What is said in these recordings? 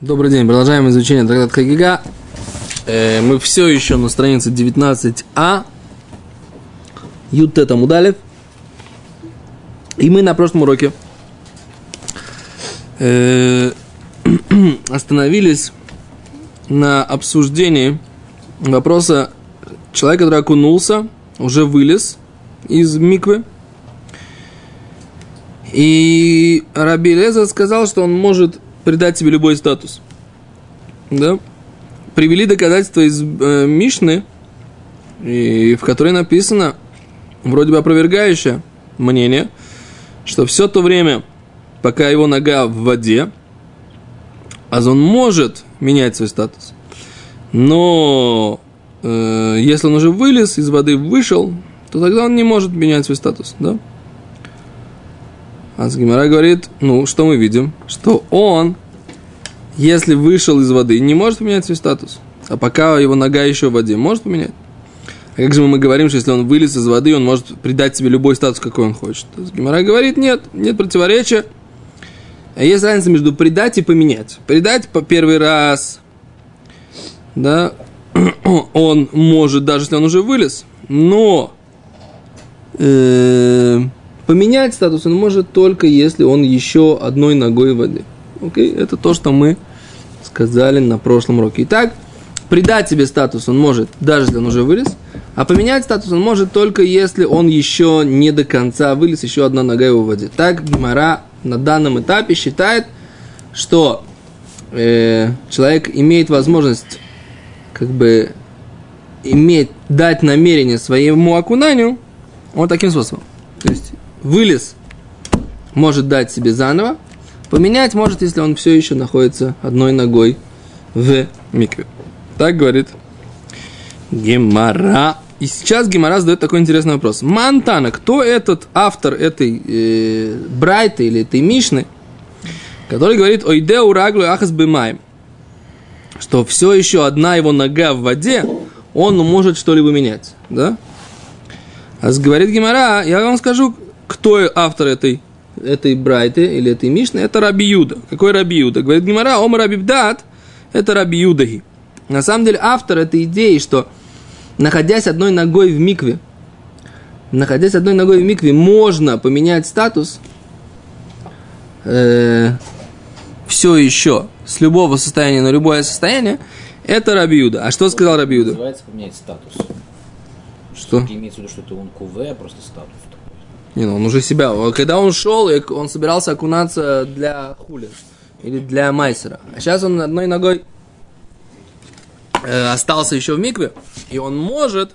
Добрый день, продолжаем изучение трактат Хагига. Э, мы все еще на странице 19а. Ютета Мудалев. И мы на прошлом уроке э, остановились на обсуждении вопроса человека, который окунулся, уже вылез из миквы. И Раби Леза сказал, что он может придать себе любой статус. Да? Привели доказательства из э, Мишны, и, в которой написано, вроде бы опровергающее мнение, что все то время, пока его нога в воде, а он может менять свой статус. Но э, если он уже вылез из воды, вышел, то тогда он не может менять свой статус, да? А Гимара говорит, ну, что мы видим? Что он, если вышел из воды, не может поменять свой статус. А пока его нога еще в воде, может поменять. А как же мы говорим, что если он вылез из воды, он может придать себе любой статус, какой он хочет? Гимара говорит, нет, нет противоречия. А есть разница между придать и поменять. Придать по первый раз, да, он может, даже если он уже вылез, но э, Поменять статус он может только если он еще одной ногой в воде. Окей? Это то, что мы сказали на прошлом уроке. Итак, придать себе статус он может, даже если он уже вылез, а поменять статус он может только если он еще не до конца вылез, еще одна нога его в воде. Так Гимара на данном этапе считает, что э, человек имеет возможность как бы иметь, дать намерение своему окунанию вот таким способом. То есть вылез, может дать себе заново, поменять может, если он все еще находится одной ногой в микве. Так говорит Гемара. И сейчас Гемара задает такой интересный вопрос. Мантана, кто этот автор этой э, Брайта или этой Мишны, который говорит «Ойде ураглу ахас бимаем», что все еще одна его нога в воде, он может что-либо менять, да? А говорит Гемара, я вам скажу, кто автор этой, этой Брайты или этой Мишны? Это Раби Юда. Какой Раби Юда? Говорит Гимара, Ом Раби Бдат, это Раби Юдахи. На самом деле автор этой идеи, что находясь одной ногой в микве, находясь одной ногой в микве, можно поменять статус э, все еще с любого состояния на любое состояние, это Рабиуда. А что сказал Рабиуда? Называется поменять статус. Что? Имеется в виду, что это он куве, а просто статус. Не, ну он уже себя. Когда он шел, он собирался окунаться для хули или для майсера. А сейчас он одной ногой э, остался еще в микве, и он может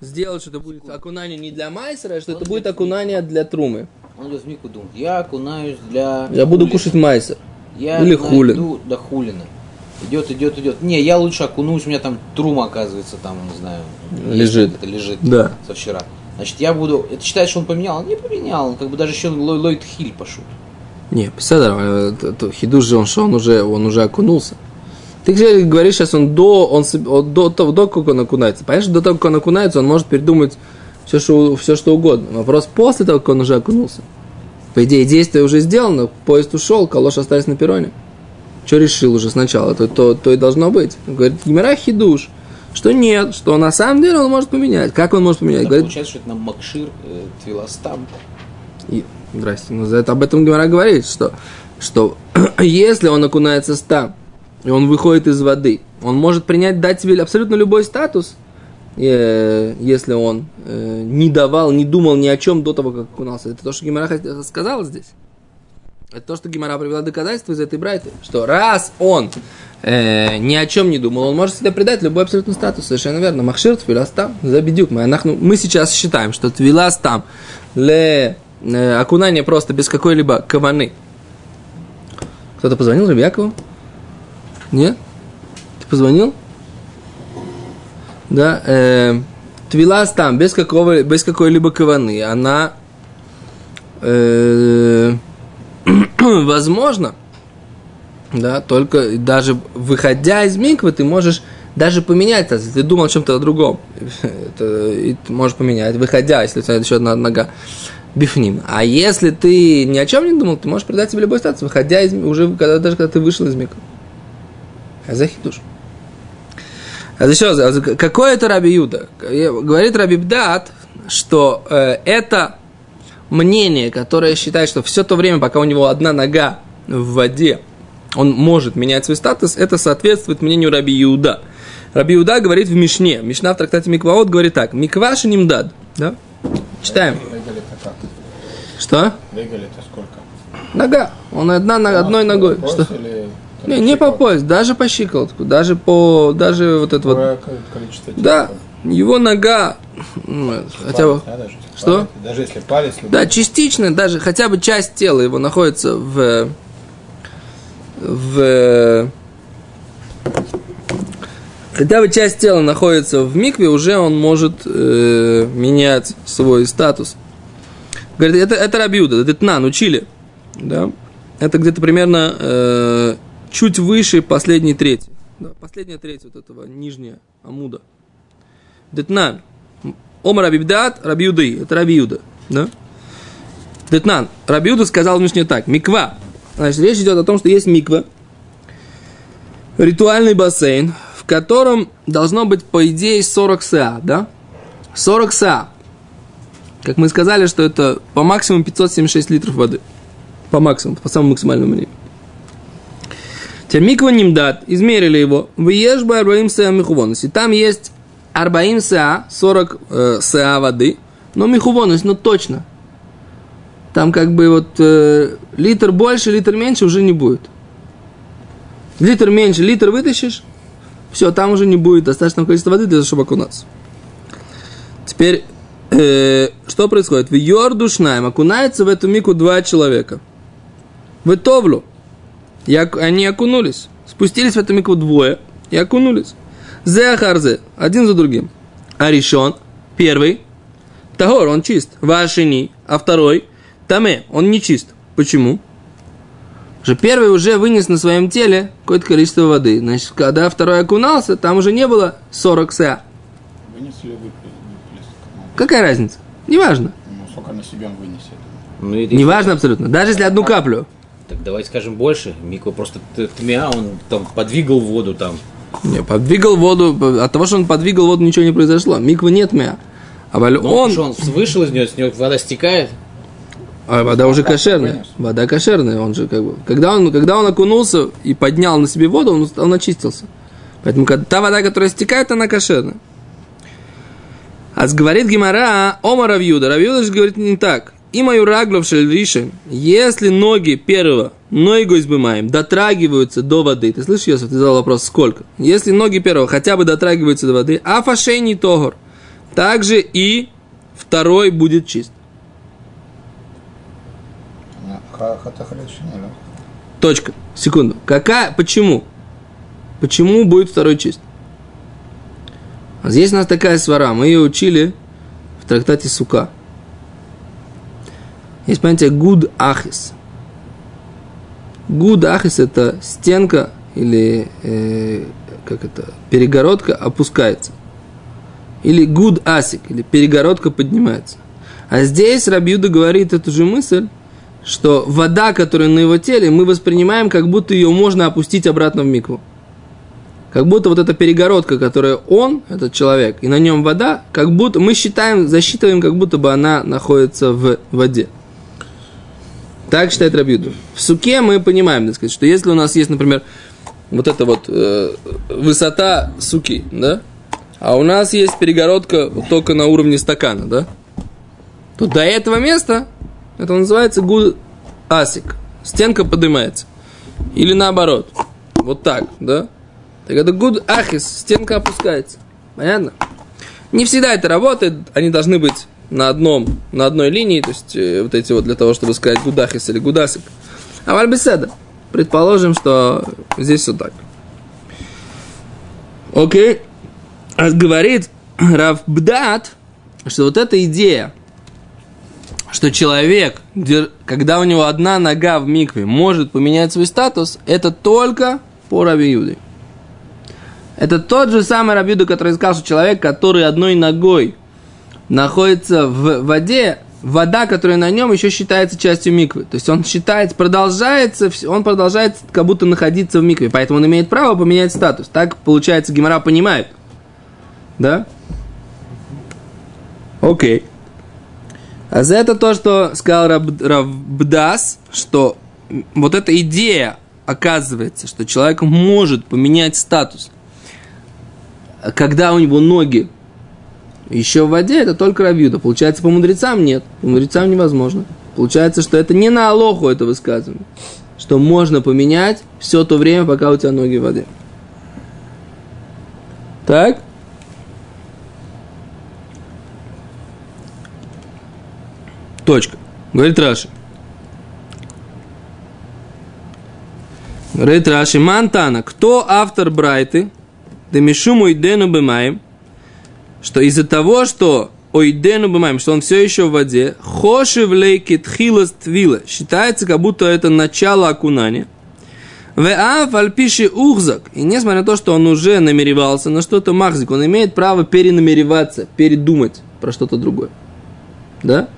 сделать, что это будет окунание не для майсера, а что это будет окунание для трумы. Он идет в микву думает, я окунаюсь для... Я буду кушать майсер. Я Или хулин. Иду до хулина. Идет, идет, идет. Не, я лучше окунусь, у меня там трума, оказывается, там, не знаю, лежит. Лежит да. со вчера. Значит, я буду... Это считает, что он поменял? Он не поменял. Он как бы даже еще Лой, Лойд Хиль пошел. Не, Писадар, Хидуш же он что, он уже, он уже окунулся. Ты говоришь сейчас, он до, он до того, до, как он окунается. Понимаешь, до того, как он окунается, он может передумать все, что, все, что угодно. Вопрос после того, как он уже окунулся. По идее, действие уже сделано, поезд ушел, калош остались на перроне. Что решил уже сначала, то, то, то и должно быть. Он говорит, Гимера Хидуш – что нет, что на самом деле он может поменять. Как он может поменять? Говорит, получается, что это нам Макшир э, Твиластам. И, здрасте, ну, за это, об этом Гимара говорит, что, что если он окунается стам, и он выходит из воды, он может принять, дать себе абсолютно любой статус, э, если он э, не давал, не думал ни о чем до того, как окунался. Это то, что Гимара сказал здесь. Это то, что Гимара привела доказательство из этой брайты, что раз он э, ни о чем не думал, он может себе придать любой абсолютный статус. Совершенно верно. Махшир твиластам, забедюк. Мы, мы сейчас считаем, что твиластам ле э, окунание просто без какой-либо каваны. Кто-то позвонил Рабьякову? Нет? Ты позвонил? Да. Э, твиластам без, какого, без какой-либо каваны. Она... Э, возможно, да, только даже выходя из миквы, ты можешь даже поменять, если ты думал о чем-то другом, это, и ты можешь поменять, выходя, если у тебя еще одна нога бифним. А если ты ни о чем не думал, ты можешь придать себе любой статус, выходя из уже когда, даже когда ты вышел из миквы. А за хидуш. А еще какой это Раби Юда? Говорит Раби Бдат, что э, это мнение, которое считает, что все то время, пока у него одна нога в воде, он может менять свой статус, это соответствует мнению Раби Иуда. Раби Иуда говорит в Мишне. Мишна в трактате Микваот говорит так. Микваши нимдад. Да? Читаем. Что? Бегали-то сколько? Нога. Он одна, на, одной ногой. Что? Не, не по пояс, даже по щиколотку, даже по, даже вот это вот. Количество Да, его нога, хотя бы, Да, даже Что? палец, даже если палец любой. да, частично, даже хотя бы часть тела его находится в, в, хотя бы часть тела находится в микве, уже он может э, менять свой статус. Говорит, это, это Рабиуда, это Тнан, учили, да, это где-то примерно э, чуть выше последней трети. Да, последняя треть вот этого нижняя амуда. Детнан. Омар Рабибдат, Рабиуды. Это Рабиуда. Да? Детнан. Рабиуда сказал Мишне так. Миква. Значит, речь идет о том, что есть миква. Ритуальный бассейн, в котором должно быть, по идее, 40 са, да? 40 са. Как мы сказали, что это по максимуму 576 литров воды. По максимуму, по самому максимальному времени. Теперь миква нимдат, измерили его. Выешь бы арбаим са михувонус. И там есть арбаим са, 40 э, са воды, но михувонус, но точно. Там как бы вот э, литр больше, литр меньше уже не будет. Литр меньше, литр вытащишь, все, там уже не будет достаточного количества воды для того, чтобы окунаться. Теперь, э, что происходит? В Йордушнайм окунается в эту мику два человека. В Товлу. И они окунулись. Спустились в эту мику двое и окунулись. Зе Ахарзе, один за другим. А решен, первый, Тагор, он чист. Вашини, а второй, Таме, он не чист. Почему? Же первый уже вынес на своем теле какое-то количество воды. Значит, когда второй окунался, там уже не было 40 са. Вынес? Ну, Какая разница? Неважно. Ну, сколько на себе он вынесет. Ну, и- Неважно абсолютно. Даже если одну каплю. Так давайте скажем больше. Миква просто тмя, он там подвигал воду там. Не, подвигал воду. От того, что он подвигал воду, ничего не произошло. Миква нет мя. А валь- Ну, он, что, он вышел из нее, с него вода стекает. а вода уже кошерная. вынес. Вода кошерная, он же как бы. Когда он, когда он окунулся и поднял на себе воду, он, он очистился. Поэтому когда- та вода, которая стекает, она кошерная. А говорит Гимара, Ома Равьюда. Равьюда же говорит не так. И мою раглов шельришем, если ноги первого, ногу избымаем, дотрагиваются до воды. Ты слышишь, Йосиф, ты задал вопрос, сколько? Если ноги первого хотя бы дотрагиваются до воды, а фашейни тогор, также и второй будет чист. Точка. Секунду. Какая? Почему? Почему будет второй чист? А здесь у нас такая свара. Мы ее учили в трактате Сука. Есть понятие гуд ахис. Гуд ахис это стенка или э, как это перегородка опускается. Или гуд асик, или перегородка поднимается. А здесь Рабьюда говорит эту же мысль, что вода, которая на его теле, мы воспринимаем, как будто ее можно опустить обратно в микву. Как будто вот эта перегородка, которая он, этот человек, и на нем вода, как будто мы считаем, засчитываем, как будто бы она находится в воде. Так считает Рабьюда. В суке мы понимаем, так сказать, что если у нас есть, например, вот эта вот э, высота суки, да, а у нас есть перегородка только на уровне стакана, да, то до этого места это называется גוד אסיק. Стенка поднимается. Или наоборот. Вот так, да? Так это гуд ахис. Стенка опускается. Понятно? Не всегда это работает. Они должны быть на одном, на одной линии. То есть э, вот эти вот для того, чтобы сказать гудахис или גוד אסיק. А вальбеседа. Предположим, что здесь все так. Окей. А говорит Равбдат, что вот эта идея, что человек, когда у него одна нога в микве, может поменять свой статус, это только по Рабиюде. Это тот же самый Рабиуда, который сказал, что человек, который одной ногой находится в воде, вода, которая на нем, еще считается частью миквы. То есть он считается, продолжается, он продолжает как будто находиться в микве. Поэтому он имеет право поменять статус. Так, получается, Гимара понимает. Да? Окей. А за это то, что сказал Раб, Равбдас, что вот эта идея, оказывается, что человек может поменять статус, когда у него ноги еще в воде, это только Равьюда. Получается, по мудрецам нет. По мудрецам невозможно. Получается, что это не на Алоху это высказывание. Что можно поменять все то время, пока у тебя ноги в воде. Так? Точка. Говорит Раши. Говорит Раши. Мантана. Кто автор Брайты? Демишуму идену бемаем. Что из-за того, что ойдену бемаем, что он все еще в воде, хоши влейки тхилас твила, считается, как будто это начало окунания. Веав альпиши ухзак. И несмотря на то, что он уже намеревался на что-то махзик, он имеет право перенамереваться, передумать про что-то другое. Да?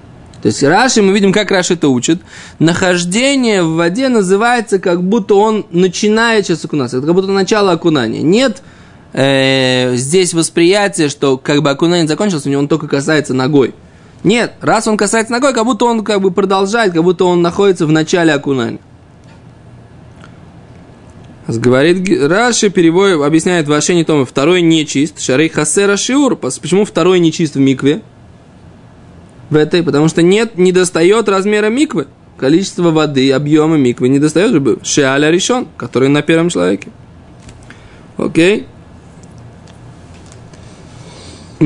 То есть Раши, мы видим, как Раши это учит. Нахождение в воде называется, как будто он начинает сейчас окунаться. Это как будто начало окунания. Нет э, здесь восприятия, что как бы окунание закончилось, у него он только касается ногой. Нет, раз он касается ногой, как будто он как бы продолжает, как будто он находится в начале окунания. Говорит Раши, переводит, объясняет в Ашене Тома, второй нечист, шарей хасера шиур. Почему второй нечист в микве? В этой, потому что нет, не достает размера миквы. Количество воды, объема миквы не достает же был. Шиаля решен, который на первом человеке. Окей.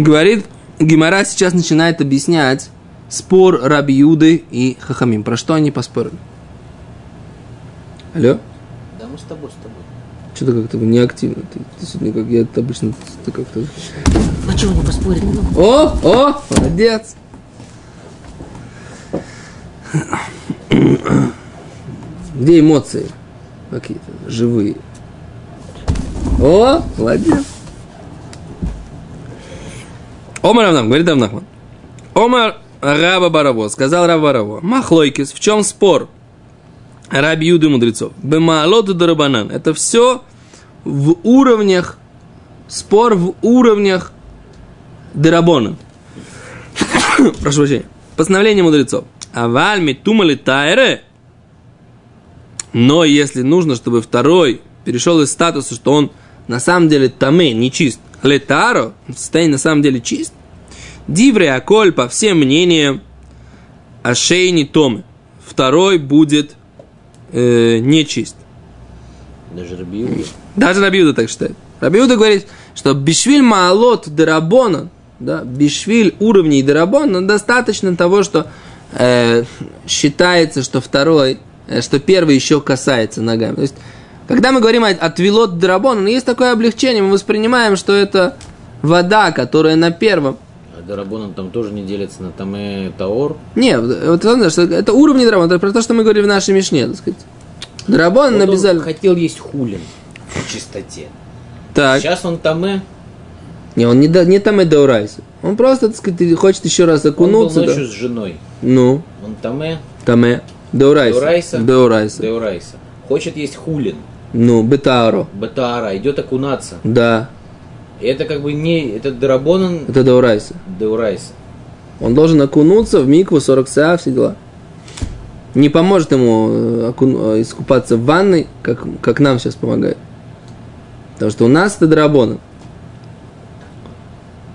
Говорит, Гимара сейчас начинает объяснять спор Рабиуды и Хахамим. Про что они поспорили? Алло? Да мы с тобой, с тобой. Что-то как-то неактивно. Ты, ты сегодня как я обычно ты как-то. А чего не поспорить? О, о, молодец. Где эмоции? Какие-то живые. О, молодец. Омар Равнам, говорит Равнахман. Омар Раба Бараво, сказал Раба Бараво. Махлойкис, в чем спор? Раби Юды мудрецов. Бемаалот Дарабанан. Это все в уровнях, спор в уровнях Дарабона. Прошу прощения. Постановление мудрецов. Авальми тумали тайре. Но если нужно, чтобы второй перешел из статуса, что он на самом деле таме, нечист, летаро, в состоянии на самом деле чист, дивре аколь, по всем мнениям, ашейни томы. Второй будет э, нечист. Даже Рабиуда. Даже Рабиуда так считает. Рабиуда говорит, что бишвиль маалот дерабона, да, бишвиль уровней дерабона, достаточно того, что э, считается, что второй, э, что первый еще касается ногами. То есть, когда мы говорим о, о твилот дерабона, есть такое облегчение, мы воспринимаем, что это вода, которая на первом. А Дарабонан там тоже не делится на Таме Таор. Не, вот что это уровни дерабона, это про то, что мы говорили в нашей Мишне, так сказать. Дерабон Вот он обязательно. хотел есть хулин в чистоте. Так. Сейчас он Таме. Не, он не, не там и Даурайса. Он просто, так сказать, хочет еще раз Он был окунуться. да. ночью с женой. Ну, Он Таме Таме. Даурайса. Даурайса? Даурайса. Деурайса. Хочет есть хулин. Ну, Бетааро. Батаара. Идет окунаться. Да, И это как бы не... Это Дарабонан это Даурайса. Деурайса. Он должен окунуться в микву 40 са, все дела. Не поможет ему э, окун- э, искупаться в ванной, как, как нам сейчас помогает. Потому что у нас это драбона.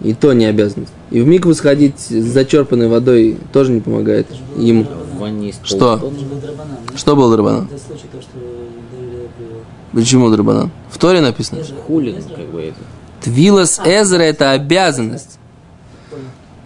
И то не обязанность. И в микву сходить с зачерпанной водой тоже не помогает ему. В ванне есть Что? же был драбанан. Что был драбанан? Почему драбанан? В Торе написано. Хулин, как бы это. Твилас Эзра это обязанность.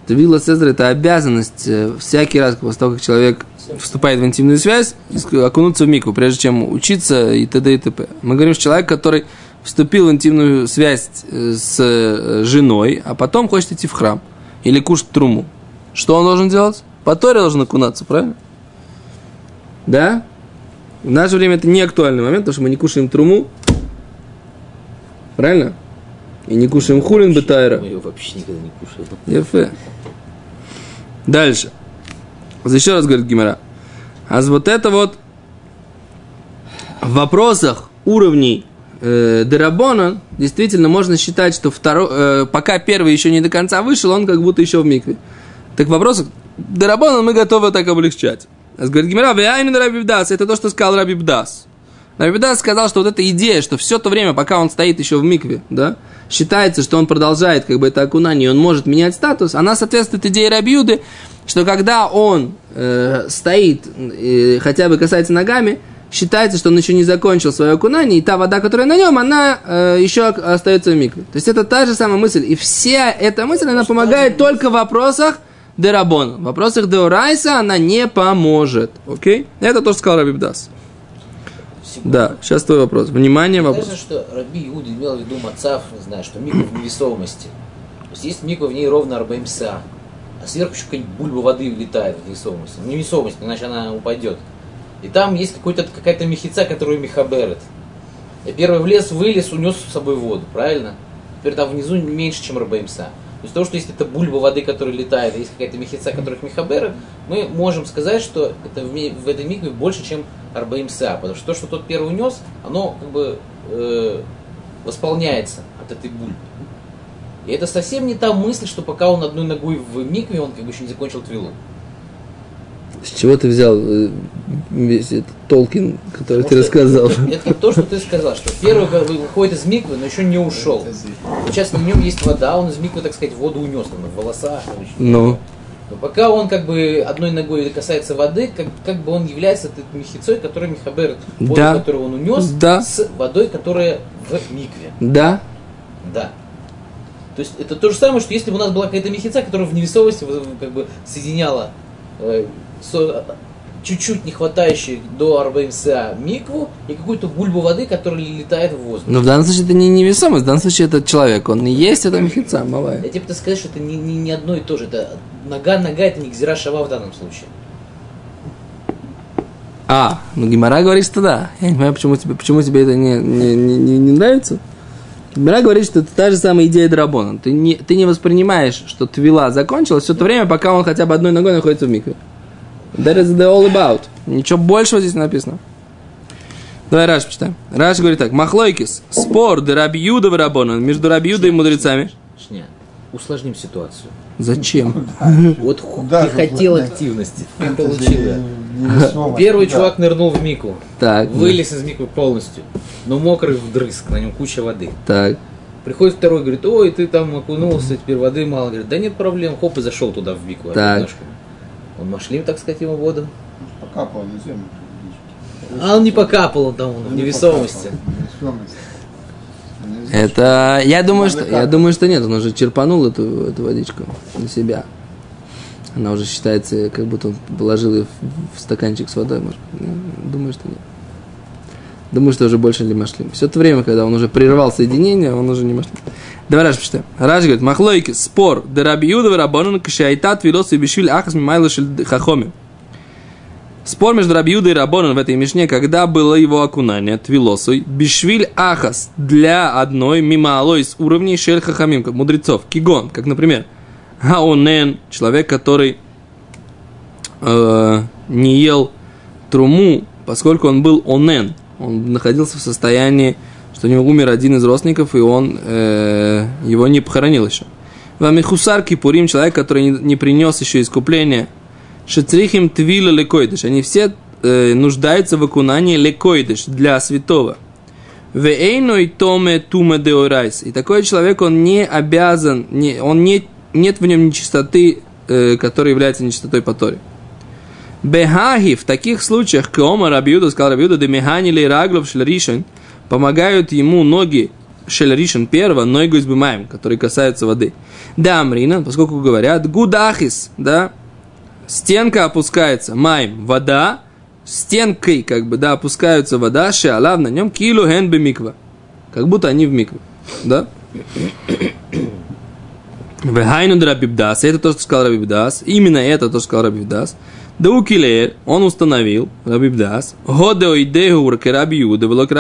Твилас Эзра это обязанность э, всякий раз после того, как человек вступает в интимную связь, окунуться в мику, прежде чем учиться и т.д. и т.п. Мы говорим, что человек, который вступил в интимную связь э, с э, женой, а потом хочет идти в храм или кушать труму. Что он должен делать? По Торе должен окунаться, правильно? Да? В наше время это не актуальный момент, потому что мы не кушаем труму. Правильно? И не кушаем хулин бетайра. Мы ее вообще никогда не кушали. Ефе. Дальше. Еще раз говорит Гимара. А вот это вот в вопросах уровней э, Дерабона действительно можно считать, что второй, э, пока первый еще не до конца вышел, он как будто еще в микве. Так в вопросах Дерабона мы готовы так облегчать. Говорит Гимера, Вяйнин Рабибдас, это то, что сказал Рабибдас. Рабибдас сказал, что вот эта идея, что все то время, пока он стоит еще в микве, да, считается, что он продолжает как бы это окунание, он может менять статус, она соответствует идее Рабиуды, что когда он э, стоит, э, хотя бы касается ногами, считается, что он еще не закончил свое окунание, и та вода, которая на нем, она э, еще остается в микве. То есть это та же самая мысль. И вся эта мысль, она помогает только в вопросах Дерабон. В вопросах Деорайса она не поможет. Окей? Это то, что сказал Рабибдас. Секунду. Да, сейчас твой вопрос. Внимание, вопрос. Кажется, что Раби Иуда имел в виду Мацав, не знаю, что миква в невесомости. То есть есть миква, в ней ровно РБМСА, а сверху еще какая-нибудь бульба воды влетает в невесомость. В невесомость, иначе она упадет. И там есть какой-то, какая-то мехица, которую мехаберет. Я первый влез, вылез, унес с собой воду, правильно? Теперь там внизу меньше, чем РБМСА. То есть то, что есть это бульба воды, которая летает, есть какая-то мехица, которых мехаберет, мы можем сказать, что это в, в этой микве больше, чем РБМСА. Потому что то, что тот первый унес, оно как бы э, восполняется от этой бульбы. И это совсем не та мысль, что пока он одной ногой в микве, он как бы еще не закончил твилу. С чего ты взял э, весь этот Толкин, который ты Потому что рассказал? Это, это как то, что ты сказал, что первый как бы выходит из миквы, но еще не ушел. Сейчас на нем есть вода, он из миквы, так сказать, воду унес, там, в волосах. Ну, Но пока он как бы одной ногой касается воды, как, как бы он является этой мехицой, которая мехаберет воду, Да. которую он унес, Да. с водой, которая в микве. да, Да. То есть это то же самое, что если бы у нас была какая-то мехица, которая в невесомости как бы соединяла э, чуть-чуть не хватающий до РБМСА микву и какую-то бульбу воды, которая летает в воздух. но в данном случае это не невесомость, в данном случае это человек, он и есть это мехица, малая. Я тебе пытаюсь сказать, что это не, не, не одно и то же. Это нога-нога, это не гзира шава в данном случае. А, ну Гимара говорит, что да. Я не понимаю, почему тебе, почему тебе это не, не, не, не- не нравится. Гимара говорит, что это та же самая идея Драбона. Ты не, ты не воспринимаешь, что твила закончилась все то время, пока он хотя бы одной ногой находится в микве. That is the all about. Ничего большего здесь не написано. Давай Раш почитаем. Раш говорит так. Махлойкис. Спор де Рабиуда Рабона между Рабиудой и мудрецами. Шня. Усложним ситуацию. Зачем? Вот ху- Да, ты же хотел активности. Первый чувак нырнул в мику, Так. вылез из миквы полностью, но мокрый вдрызг, на нем куча воды. Так. Приходит второй, говорит, ой, ты там окунулся, теперь воды мало. Говорит, да нет проблем, хоп, и зашел туда в мику. Так. Он машлим, так сказать, ему воду. Покапал на землю. А он не покапал, он там он в не невесомости. в. Это, я думаю, что, я думаю, что нет, он уже черпанул эту, эту водичку на себя. Она уже считается, как будто он положил ее в, в стаканчик с водой, может Думаю, что нет. Думаю, что уже больше не машлим. Все это время, когда он уже прервал соединение, он уже не машлим. Давай Раш почитаем. Раш говорит, Махлойки, спор, да раби Юда рабонан кашайтат вилос и бишвиль ахас мимайла шель хахоми. Спор между Раби Юдой и Рабоном в этой мишне, когда было его окунание твилосой, бишвиль ахас для одной мималой с уровней шель хахамим, мудрецов, кигон, как, например, хаонен, человек, который э, не ел труму, поскольку он был онен, он находился в состоянии, что у него умер один из родственников, и он э, его не похоронил еще. Вамихусар кипурим, человек, который не, не принес еще искупления, шецрихим твила лекойдыш, они все э, нуждаются в окунании лекойдыш для святого. Вейной томе туме деорайс. И такой человек, он не обязан, не, он не, нет в нем нечистоты, э, которая является нечистотой по Торе. Бехаги в таких случаях, Коома Рабиуда, сказал Рабиуда, Демихани ли Раглов Шляришин, помогают ему ноги Шляришин первого, ногу избымаем, который касается воды. Да, Амрина, поскольку говорят, Гудахис, да, стенка опускается, маем, вода, стенкой, как бы, да, опускаются вода, шиалав на нем, килу хен миква. Как будто они в микве, да? Вехайну Рабибдас, это то, что сказал Рабибдас, именно это то, что сказал Рабибдас. Да укилер, он установил, Рабибдас, годе ойдегу раби Юда велок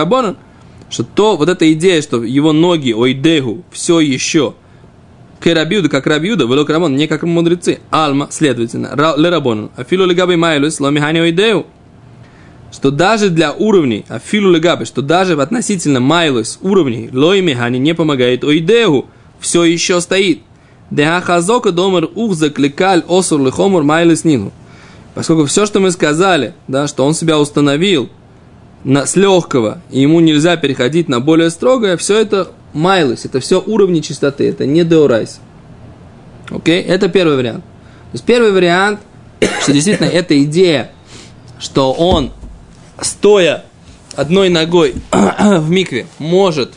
что то, вот эта идея, что его ноги ойдегу все еще к Рабиуда, как Рабиуда, велок Рамон, не как мудрецы. Алма, следовательно, ра- ле Рабону. Афилу легабы майлус, ломихани идею. Что даже для уровней, афилу легабы, что даже относительно майлус уровней, лой механи не помогает оидею, все еще стоит. Деха хазока домар ухзак лекаль осур лехомур майлус нину. Поскольку все, что мы сказали, да, что он себя установил на, с легкого, и ему нельзя переходить на более строгое, все это майлус, это все уровни чистоты, это не деорайс. Окей, это первый вариант. То есть первый вариант, что действительно эта идея, что он, стоя одной ногой в микве, может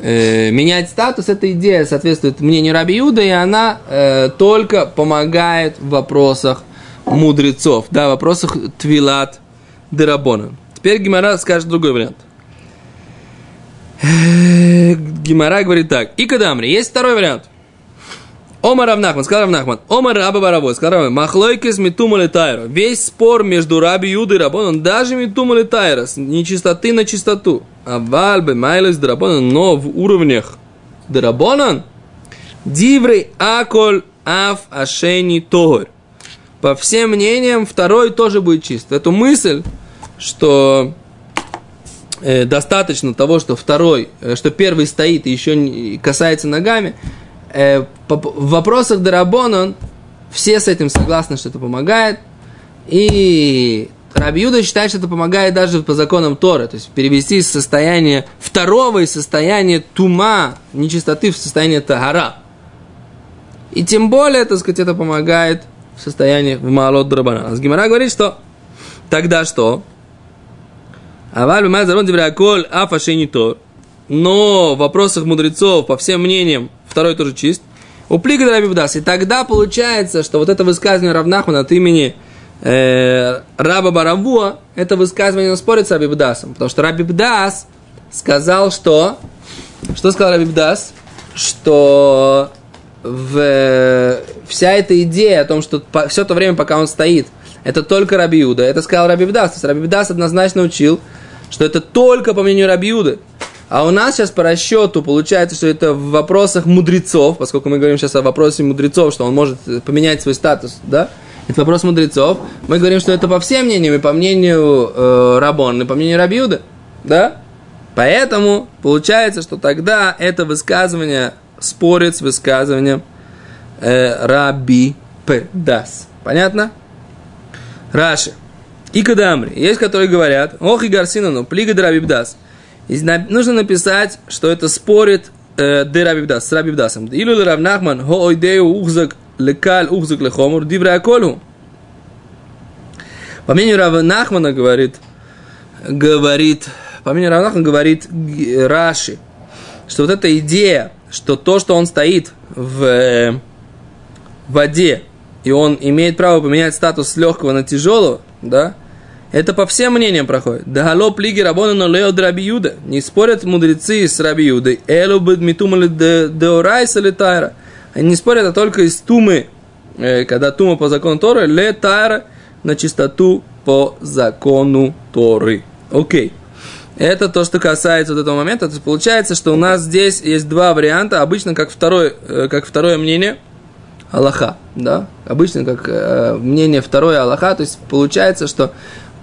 э, менять статус, эта идея соответствует мнению Раби Юда, и она э, только помогает в вопросах мудрецов, да, в вопросах твилат дерабона. Теперь Гимара скажет другой вариант. Э, Гимара говорит так. И Кадамри, есть второй вариант. Омар Равнахман, сказал Равнахман, Омар Раба Баравой, сказал Равнахман, Махлойкис Митума Летайра. Весь спор между Раби Юдой и Рабоном, даже Митума Летайра, с нечистоты на чистоту. А Вальбе Майлес Драбонан, но в уровнях Драбонан, Диврей Аколь Аф Ашени Тор. По всем мнениям, второй тоже будет чист. Эту мысль, что э, достаточно того, что второй, э, что первый стоит и еще касается ногами, э, в вопросах Дарабонан все с этим согласны, что это помогает. И Раби Юда считает, что это помогает даже по законам Торы. То есть перевести из состояния второго, из состояния тума, нечистоты в состояние тагара. И тем более, так сказать, это помогает в состоянии в Маалот Драбана. Гимара говорит, что тогда что? Аваль бимай зарон дивряколь афашени тор. Но в вопросах мудрецов, по всем мнениям, второй тоже чист. У плига Рабибдас. И тогда получается, что вот это высказывание Равнахмана от имени э, Раба Баравуа, это высказывание спорит с Рабибдасом. Потому что Рабибдас сказал, что... Что сказал Рабибдас? Что в, вся эта идея о том, что по- все то время, пока он стоит, это только Рабиуда. Это сказал Рабибдас. То есть Рабибдас однозначно учил, что это только по мнению Рабиуды. А у нас сейчас по расчету получается, что это в вопросах мудрецов, поскольку мы говорим сейчас о вопросе мудрецов, что он может э, поменять свой статус, да? Это вопрос мудрецов. Мы говорим, что это по всем мнениям, и по мнению э, Рабон, и по мнению Рабиуды, да? Поэтому получается, что тогда это высказывание спорит с высказыванием э, Раби Педас. Понятно? Раши. И Кадамри. Есть, которые говорят, ох и Гарсинану, плига Драбибдас. Нужно написать, что это спорит э, де Рабибдас, с Рабибдасом. Илу ле Равнахман, хо ойдею ухзак лекаль ухзак лехомур, дивра аколю. По мнению Рава Нахмана говорит, говорит, по мнению Рава Нахмана говорит Г- Раши, что вот эта идея, что то, что он стоит в э, воде, и он имеет право поменять статус с легкого на тяжелого, да, это по всем мнениям проходит. Да гало плиги рабона но лео раби Юда. Не спорят мудрецы с раби Юдой. Элу бед митумали деорайса летайра. Они не спорят, а только из тумы, э, когда тума по закону Торы, летайра на чистоту по закону Торы. Окей. Это то, что касается вот этого момента. То есть получается, что у нас здесь есть два варианта. Обычно как, второй, э, как второе мнение Аллаха. Да? Обычно как э, мнение второе Аллаха. То есть получается, что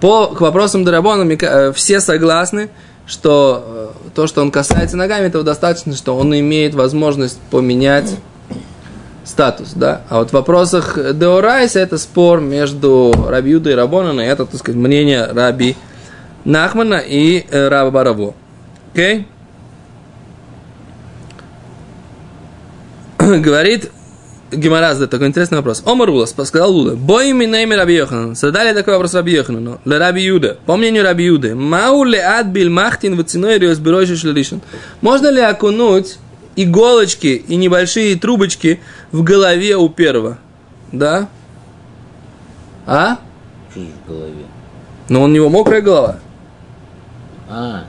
по, к вопросам Дарабона э, все согласны, что э, то, что он касается ногами, этого достаточно, что он имеет возможность поменять статус, да. А вот в вопросах Деорайса это спор между Раби Юдой и Рабоном, и это, так сказать, мнение Раби Нахмана и э, Раба Бараво. Окей? Говорит Гимара задает такой интересный вопрос. Омар Улас сказал Луда, бой минейми Раби Йоханан. Задали такой вопрос Раби Йоханану. Ле Раби Юда. По мнению Раби Юды. Мау ле ад биль махтин в ценой риосберойши шлишин. Можно ли окунуть иголочки и небольшие трубочки в голове у первого? Да? А? Что в голове? Но у него мокрая голова. А,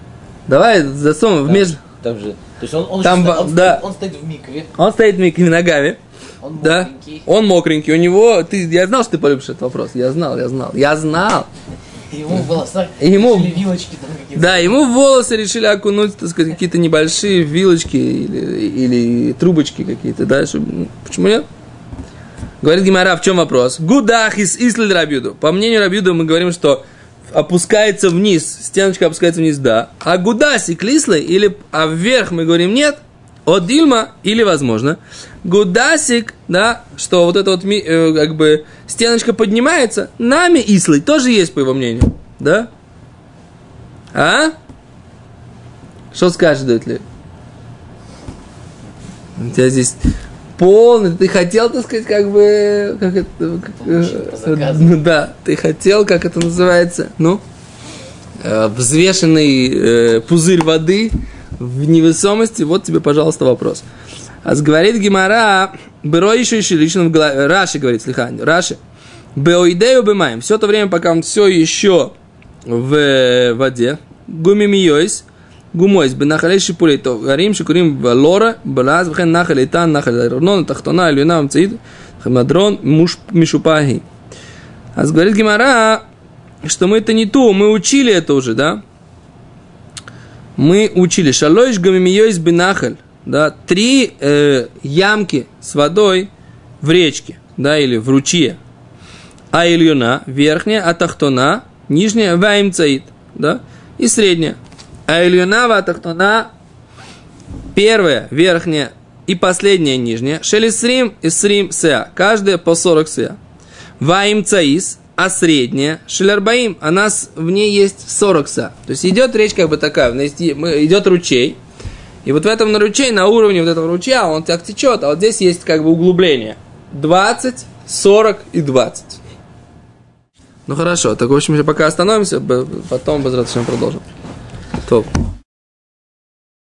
Давай засунем в там, меж... там же. То есть он, он, Там же он, да. стоит, он стоит в микве, Он стоит мягкими ногами. Он Да. мокренький. Он мокренький. У него... Ты, я знал, что ты полюбишь этот вопрос. Я знал, я знал. Я знал. Ему в волосах Ему- вилочки там какие-то. Да, ему в волосы решили окунуть, так сказать, какие-то небольшие вилочки или, или трубочки какие-то, да, чтобы- ну, почему нет? Говорит Гимара, в чем вопрос? Гудах из Исль Рабюду. По мнению Рабюду мы говорим, что опускается вниз, стеночка опускается вниз, да. А гудасик лислы или а вверх мы говорим нет, от Дильма или возможно. Гудасик, да, что вот это вот э, как бы стеночка поднимается, нами Ислы тоже есть, по его мнению, да? А? Что скажешь, Дутли? У тебя здесь полный... Ты хотел, так сказать, как бы... Как это, как, э, ну да, ты хотел, как это называется, ну? э, Взвешенный э, пузырь воды в невесомости. Вот тебе, пожалуйста, вопрос. А говорит Гимара, Беро еще еще лично в голове. Раши говорит, слыхань, Раши. Беоидею бемаем. Все то время, пока он все еще в воде. Гумимиойс. Гумойс. Бенахалей шипулей. То гарим шикурим лора. Балаз. Бхен нахал этан. Нахал рнон. Тахтона. Ильюна. Мцаид. Хамадрон. Муш мишупахи. А говорит Гимара, что мы это не то. Мы учили это уже, да? Мы учили шалойш гамимиойс бинахаль, да, три э, ямки с водой в речке, да, или в ручье. А ильюна, верхняя, а тахтона, нижняя, ваимцаид, да, и средняя. А ильюна, ва первая, верхняя и последняя, нижняя. Шелисрим и срим сеа, каждая по 40 сеа. Ваимцаис, а средняя, шелербаим, а нас в ней есть 40 са. То есть идет речь как бы такая, идет ручей, и вот в этом на ручей, на уровне вот этого ручья, он так течет, а вот здесь есть как бы углубление. 20, 40 и 20. Ну хорошо, так в общем пока остановимся, потом без продолжим. То.